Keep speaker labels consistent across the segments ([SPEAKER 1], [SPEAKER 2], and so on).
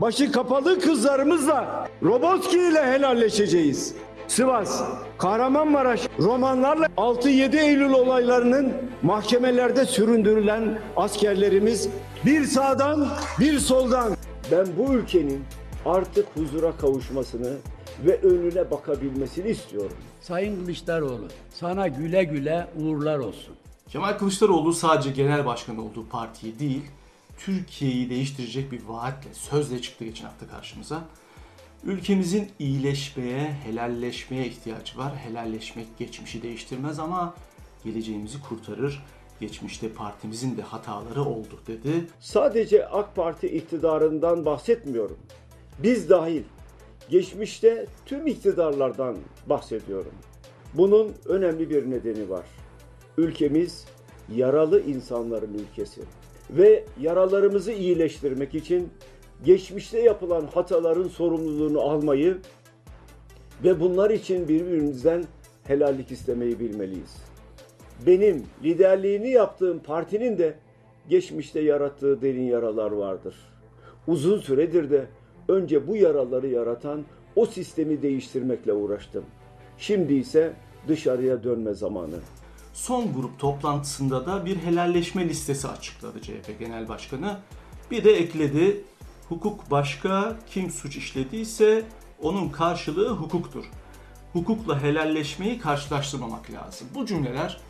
[SPEAKER 1] başı kapalı kızlarımızla Roboski ile helalleşeceğiz. Sivas, Kahramanmaraş romanlarla 6-7 Eylül olaylarının mahkemelerde süründürülen askerlerimiz bir sağdan bir soldan ben bu ülkenin artık huzura kavuşmasını ve önüne bakabilmesini istiyorum.
[SPEAKER 2] Sayın Kılıçdaroğlu sana güle güle uğurlar olsun.
[SPEAKER 3] Kemal Kılıçdaroğlu sadece genel başkan olduğu partiyi değil, Türkiye'yi değiştirecek bir vaatle, sözle çıktı geçen hafta karşımıza. Ülkemizin iyileşmeye, helalleşmeye ihtiyacı var. Helalleşmek geçmişi değiştirmez ama geleceğimizi kurtarır. Geçmişte partimizin de hataları oldu dedi.
[SPEAKER 1] Sadece AK Parti iktidarından bahsetmiyorum. Biz dahil geçmişte tüm iktidarlardan bahsediyorum. Bunun önemli bir nedeni var. Ülkemiz yaralı insanların ülkesi ve yaralarımızı iyileştirmek için geçmişte yapılan hataların sorumluluğunu almayı ve bunlar için birbirimizden helallik istemeyi bilmeliyiz. Benim liderliğini yaptığım partinin de geçmişte yarattığı derin yaralar vardır. Uzun süredir de önce bu yaraları yaratan o sistemi değiştirmekle uğraştım. Şimdi ise dışarıya dönme zamanı.
[SPEAKER 3] Son grup toplantısında da bir helalleşme listesi açıkladı CHP Genel Başkanı. Bir de ekledi, hukuk başka, kim suç işlediyse onun karşılığı hukuktur. Hukukla helalleşmeyi karşılaştırmamak lazım. Bu cümleler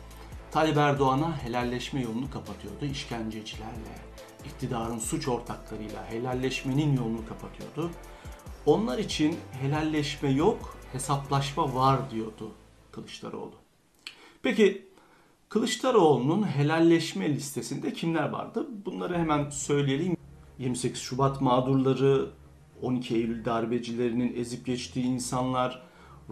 [SPEAKER 3] Tayyip Erdoğan'a helalleşme yolunu kapatıyordu işkencecilerle, iktidarın suç ortaklarıyla helalleşmenin yolunu kapatıyordu. Onlar için helalleşme yok, hesaplaşma var diyordu Kılıçdaroğlu. Peki Kılıçdaroğlu'nun helalleşme listesinde kimler vardı? Bunları hemen söyleyelim. 28 Şubat mağdurları, 12 Eylül darbecilerinin ezip geçtiği insanlar,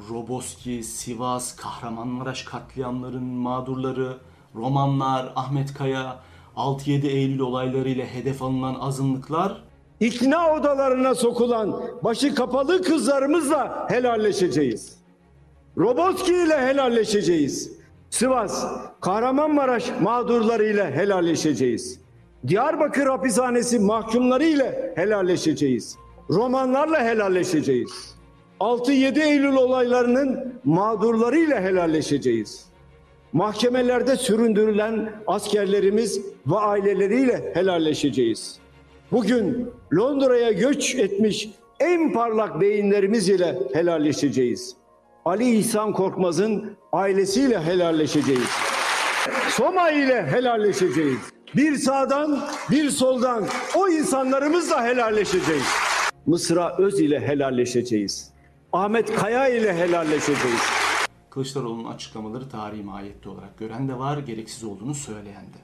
[SPEAKER 3] Roboski, Sivas, Kahramanmaraş katliamlarının mağdurları, romanlar, Ahmet Kaya, 6-7 Eylül olaylarıyla hedef alınan azınlıklar
[SPEAKER 1] İkna odalarına sokulan başı kapalı kızlarımızla helalleşeceğiz. Roboski ile helalleşeceğiz. Sivas, Kahramanmaraş mağdurlarıyla helalleşeceğiz. Diyarbakır hapishanesi mahkumları ile helalleşeceğiz. Romanlarla helalleşeceğiz. 6-7 Eylül olaylarının mağdurlarıyla helalleşeceğiz. Mahkemelerde süründürülen askerlerimiz ve aileleriyle helalleşeceğiz. Bugün Londra'ya göç etmiş en parlak beyinlerimiz ile helalleşeceğiz. Ali İhsan Korkmaz'ın ailesiyle helalleşeceğiz. Soma ile helalleşeceğiz. Bir sağdan bir soldan o insanlarımızla helalleşeceğiz. Mısra Öz ile helalleşeceğiz. Ahmet Kaya ile helalleşeceğiz.
[SPEAKER 3] Kılıçdaroğlu'nun açıklamaları tarihi mahiyette olarak gören de var, gereksiz olduğunu söyleyen de.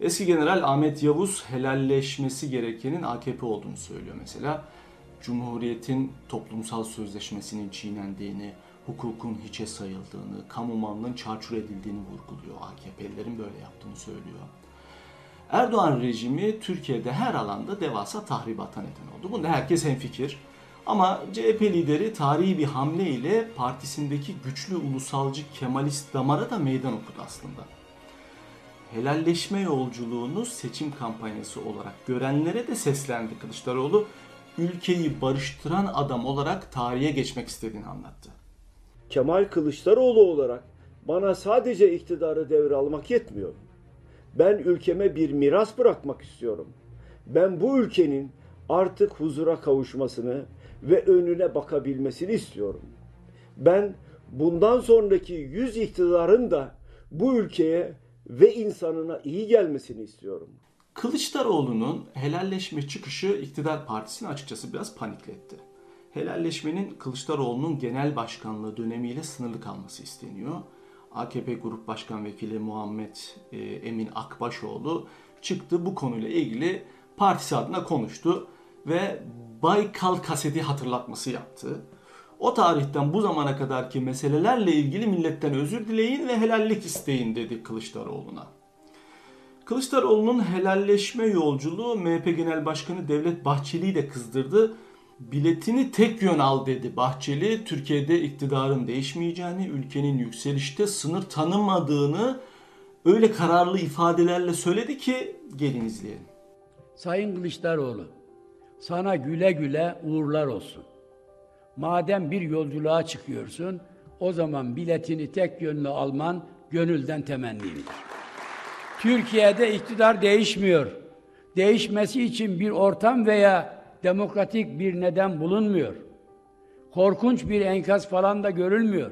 [SPEAKER 3] Eski General Ahmet Yavuz helalleşmesi gerekenin AKP olduğunu söylüyor mesela. Cumhuriyetin toplumsal sözleşmesinin çiğnendiğini, hukukun hiçe sayıldığını, kamu malının çarçur edildiğini vurguluyor. AKP'lilerin böyle yaptığını söylüyor. Erdoğan rejimi Türkiye'de her alanda devasa tahribata neden oldu. Bunda herkes hemfikir. Ama CHP lideri tarihi bir hamle ile partisindeki güçlü ulusalcı Kemalist damara da meydan okudu aslında. Helalleşme yolculuğunu seçim kampanyası olarak görenlere de seslendi Kılıçdaroğlu. Ülkeyi barıştıran adam olarak tarihe geçmek istediğini anlattı.
[SPEAKER 1] Kemal Kılıçdaroğlu olarak bana sadece iktidarı devralmak yetmiyor. Ben ülkeme bir miras bırakmak istiyorum. Ben bu ülkenin artık huzura kavuşmasını ve önüne bakabilmesini istiyorum. Ben bundan sonraki yüz iktidarın da bu ülkeye ve insanına iyi gelmesini istiyorum.
[SPEAKER 3] Kılıçdaroğlu'nun helalleşme çıkışı iktidar partisini açıkçası biraz panikletti. Helalleşmenin Kılıçdaroğlu'nun genel başkanlığı dönemiyle sınırlı kalması isteniyor. AKP Grup Başkan Vekili Muhammed e, Emin Akbaşoğlu çıktı bu konuyla ilgili partisi adına konuştu ve Baykal kaseti hatırlatması yaptı. O tarihten bu zamana kadarki meselelerle ilgili milletten özür dileyin ve helallik isteyin dedi Kılıçdaroğlu'na. Kılıçdaroğlu'nun helalleşme yolculuğu MHP Genel Başkanı Devlet Bahçeli'yi de kızdırdı. Biletini tek yön al dedi Bahçeli. Türkiye'de iktidarın değişmeyeceğini, ülkenin yükselişte sınır tanımadığını öyle kararlı ifadelerle söyledi ki gelin izleyelim.
[SPEAKER 2] Sayın Kılıçdaroğlu Sana güle güle uğurlar olsun. Madem bir yolculuğa çıkıyorsun, o zaman biletini tek yönlü alman gönülden temennimdir. Türkiye'de iktidar değişmiyor. Değişmesi için bir ortam veya demokratik bir neden bulunmuyor. Korkunç bir enkaz falan da görülmüyor.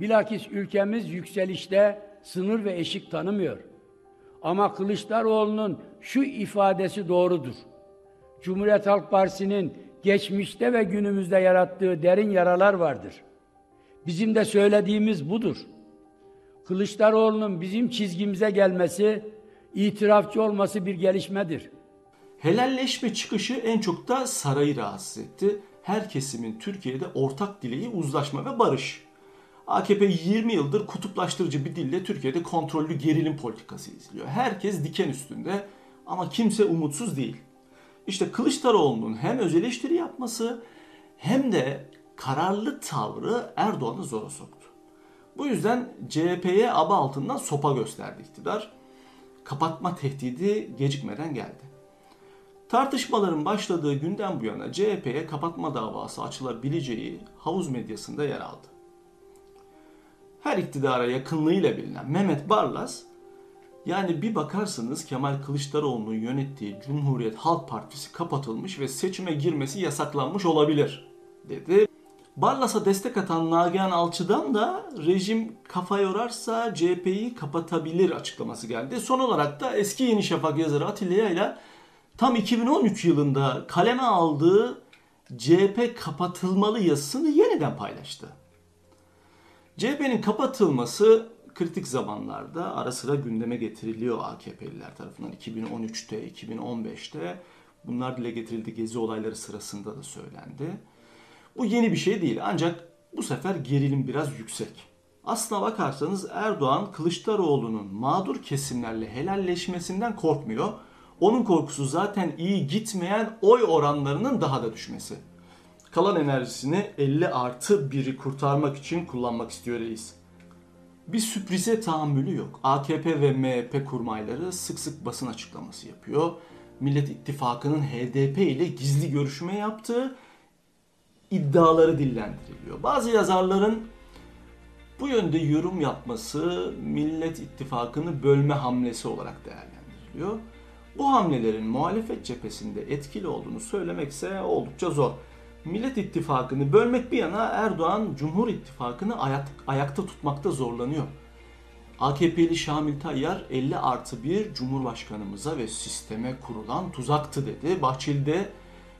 [SPEAKER 2] Bilakis ülkemiz yükselişte sınır ve eşik tanımıyor. Ama Kılıçdaroğlu'nun şu ifadesi doğrudur. Cumhuriyet Halk Partisi'nin geçmişte ve günümüzde yarattığı derin yaralar vardır. Bizim de söylediğimiz budur. Kılıçdaroğlu'nun bizim çizgimize gelmesi, itirafçı olması bir gelişmedir.
[SPEAKER 3] Helalleşme çıkışı en çok da sarayı rahatsız etti. Her kesimin Türkiye'de ortak dileği uzlaşma ve barış. AKP 20 yıldır kutuplaştırıcı bir dille Türkiye'de kontrollü gerilim politikası izliyor. Herkes diken üstünde ama kimse umutsuz değil. İşte Kılıçdaroğlu'nun hem öz eleştiri yapması hem de kararlı tavrı Erdoğan'ı zora soktu. Bu yüzden CHP'ye aba altından sopa gösterdi iktidar. Kapatma tehdidi gecikmeden geldi. Tartışmaların başladığı günden bu yana CHP'ye kapatma davası açılabileceği havuz medyasında yer aldı. Her iktidara yakınlığıyla bilinen Mehmet Barlas, yani bir bakarsınız Kemal Kılıçdaroğlu'nun yönettiği Cumhuriyet Halk Partisi kapatılmış ve seçime girmesi yasaklanmış olabilir dedi. Barlas'a destek atan Nagihan Alçı'dan da rejim kafa yorarsa CHP'yi kapatabilir açıklaması geldi. Son olarak da eski Yeni Şafak yazarı Atilla ile tam 2013 yılında kaleme aldığı CHP kapatılmalı yazısını yeniden paylaştı. CHP'nin kapatılması kritik zamanlarda ara sıra gündeme getiriliyor AKP'liler tarafından. 2013'te, 2015'te bunlar dile getirildi. Gezi olayları sırasında da söylendi. Bu yeni bir şey değil ancak bu sefer gerilim biraz yüksek. Aslına bakarsanız Erdoğan Kılıçdaroğlu'nun mağdur kesimlerle helalleşmesinden korkmuyor. Onun korkusu zaten iyi gitmeyen oy oranlarının daha da düşmesi. Kalan enerjisini 50 artı 1'i kurtarmak için kullanmak istiyor reis. Bir sürprize tahammülü yok. AKP ve MHP kurmayları sık sık basın açıklaması yapıyor. Millet İttifakı'nın HDP ile gizli görüşme yaptığı iddiaları dillendiriliyor. Bazı yazarların bu yönde yorum yapması Millet İttifakı'nı bölme hamlesi olarak değerlendiriliyor. Bu hamlelerin muhalefet cephesinde etkili olduğunu söylemekse oldukça zor. Millet İttifakı'nı bölmek bir yana Erdoğan Cumhur İttifakı'nı ayak, ayakta tutmakta zorlanıyor. AKP'li Şamil Tayyar 50 artı 1 Cumhurbaşkanımıza ve sisteme kurulan tuzaktı dedi. Bahçeli de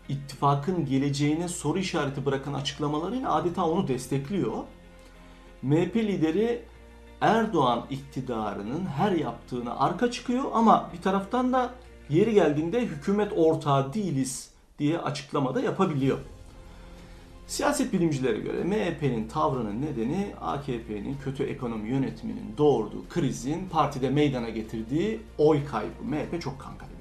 [SPEAKER 3] ittifakın geleceğine soru işareti bırakan açıklamalarıyla adeta onu destekliyor. MHP lideri Erdoğan iktidarının her yaptığını arka çıkıyor ama bir taraftan da yeri geldiğinde hükümet ortağı değiliz diye açıklamada yapabiliyor. Siyaset bilimcilere göre MHP'nin tavrının nedeni AKP'nin kötü ekonomi yönetiminin doğurduğu krizin partide meydana getirdiği oy kaybı. MHP çok kan kaybediyor.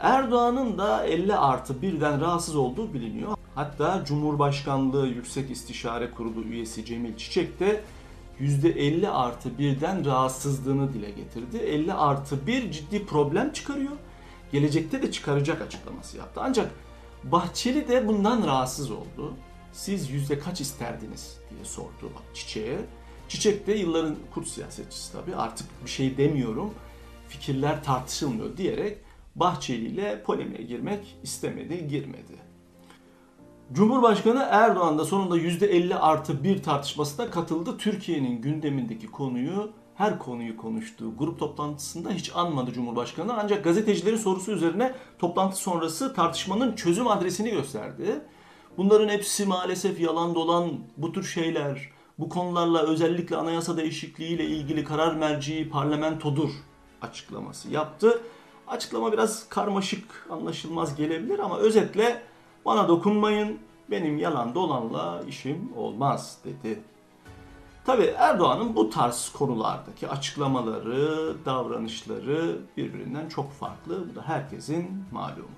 [SPEAKER 3] Erdoğan'ın da 50 artı birden rahatsız olduğu biliniyor. Hatta Cumhurbaşkanlığı Yüksek İstişare Kurulu üyesi Cemil Çiçek de %50 artı birden rahatsızlığını dile getirdi. 50 artı bir ciddi problem çıkarıyor. Gelecekte de çıkaracak açıklaması yaptı. Ancak Bahçeli de bundan rahatsız oldu. Siz yüzde kaç isterdiniz diye sordu Çiçek'e. Çiçek de yılların kurt siyasetçisi tabii artık bir şey demiyorum, fikirler tartışılmıyor diyerek Bahçeli ile polemiğe girmek istemedi, girmedi. Cumhurbaşkanı Erdoğan da sonunda %50 artı bir tartışmasına katıldı. Türkiye'nin gündemindeki konuyu her konuyu konuştuğu grup toplantısında hiç anmadı Cumhurbaşkanı. Ancak gazetecilerin sorusu üzerine toplantı sonrası tartışmanın çözüm adresini gösterdi. Bunların hepsi maalesef yalan dolan bu tür şeyler. Bu konularla özellikle anayasa değişikliği ile ilgili karar merciği parlamentodur açıklaması yaptı. Açıklama biraz karmaşık, anlaşılmaz gelebilir ama özetle bana dokunmayın, benim yalan dolanla işim olmaz dedi. Tabi Erdoğan'ın bu tarz konulardaki açıklamaları, davranışları birbirinden çok farklı. Bu da herkesin malumu.